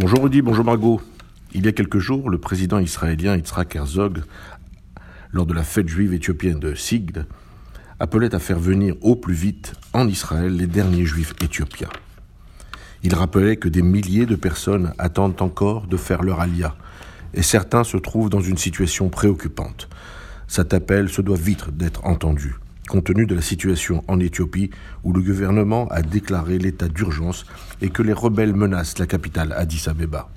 Bonjour Rudy, bonjour Margot. Il y a quelques jours, le président israélien Yitzhak Herzog, lors de la fête juive éthiopienne de Sigd, appelait à faire venir au plus vite en Israël les derniers juifs éthiopiens. Il rappelait que des milliers de personnes attendent encore de faire leur alia, et certains se trouvent dans une situation préoccupante. Cet appel se doit vite d'être entendu compte tenu de la situation en Éthiopie où le gouvernement a déclaré l'état d'urgence et que les rebelles menacent la capitale Addis Abeba.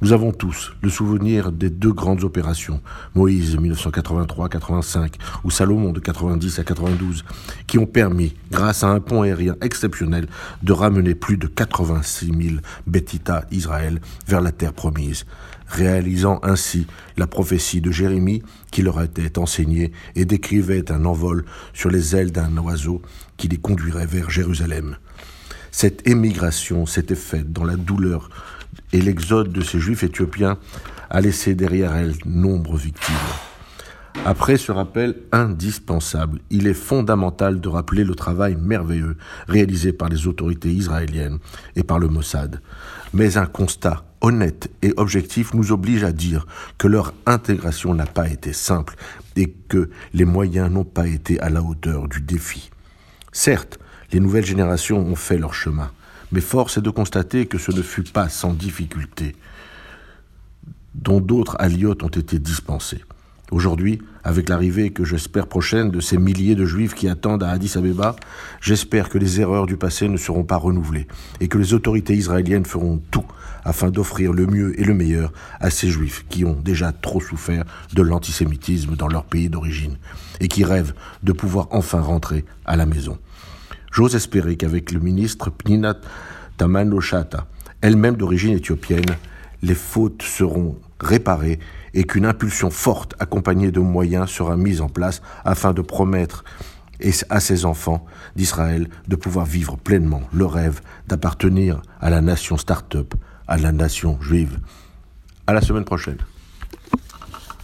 Nous avons tous le souvenir des deux grandes opérations, Moïse 1983-85 ou Salomon de 90 à 92, qui ont permis, grâce à un pont aérien exceptionnel, de ramener plus de 86 000 Betita Israël vers la terre promise, réalisant ainsi la prophétie de Jérémie qui leur était enseignée et décrivait un envol sur les ailes d'un oiseau qui les conduirait vers Jérusalem. Cette émigration s'était faite dans la douleur et l'exode de ces juifs éthiopiens a laissé derrière elle nombre victimes. Après ce rappel indispensable, il est fondamental de rappeler le travail merveilleux réalisé par les autorités israéliennes et par le Mossad. Mais un constat honnête et objectif nous oblige à dire que leur intégration n'a pas été simple et que les moyens n'ont pas été à la hauteur du défi. Certes, les nouvelles générations ont fait leur chemin, mais force est de constater que ce ne fut pas sans difficulté, dont d'autres aliotes ont été dispensés. Aujourd'hui, avec l'arrivée que j'espère prochaine de ces milliers de juifs qui attendent à Addis Abeba, j'espère que les erreurs du passé ne seront pas renouvelées et que les autorités israéliennes feront tout afin d'offrir le mieux et le meilleur à ces juifs qui ont déjà trop souffert de l'antisémitisme dans leur pays d'origine et qui rêvent de pouvoir enfin rentrer à la maison. J'ose espérer qu'avec le ministre Pnina Tamanoshata, elle-même d'origine éthiopienne, les fautes seront réparées et qu'une impulsion forte accompagnée de moyens sera mise en place afin de promettre à ses enfants d'Israël de pouvoir vivre pleinement le rêve d'appartenir à la nation start-up, à la nation juive. À la semaine prochaine.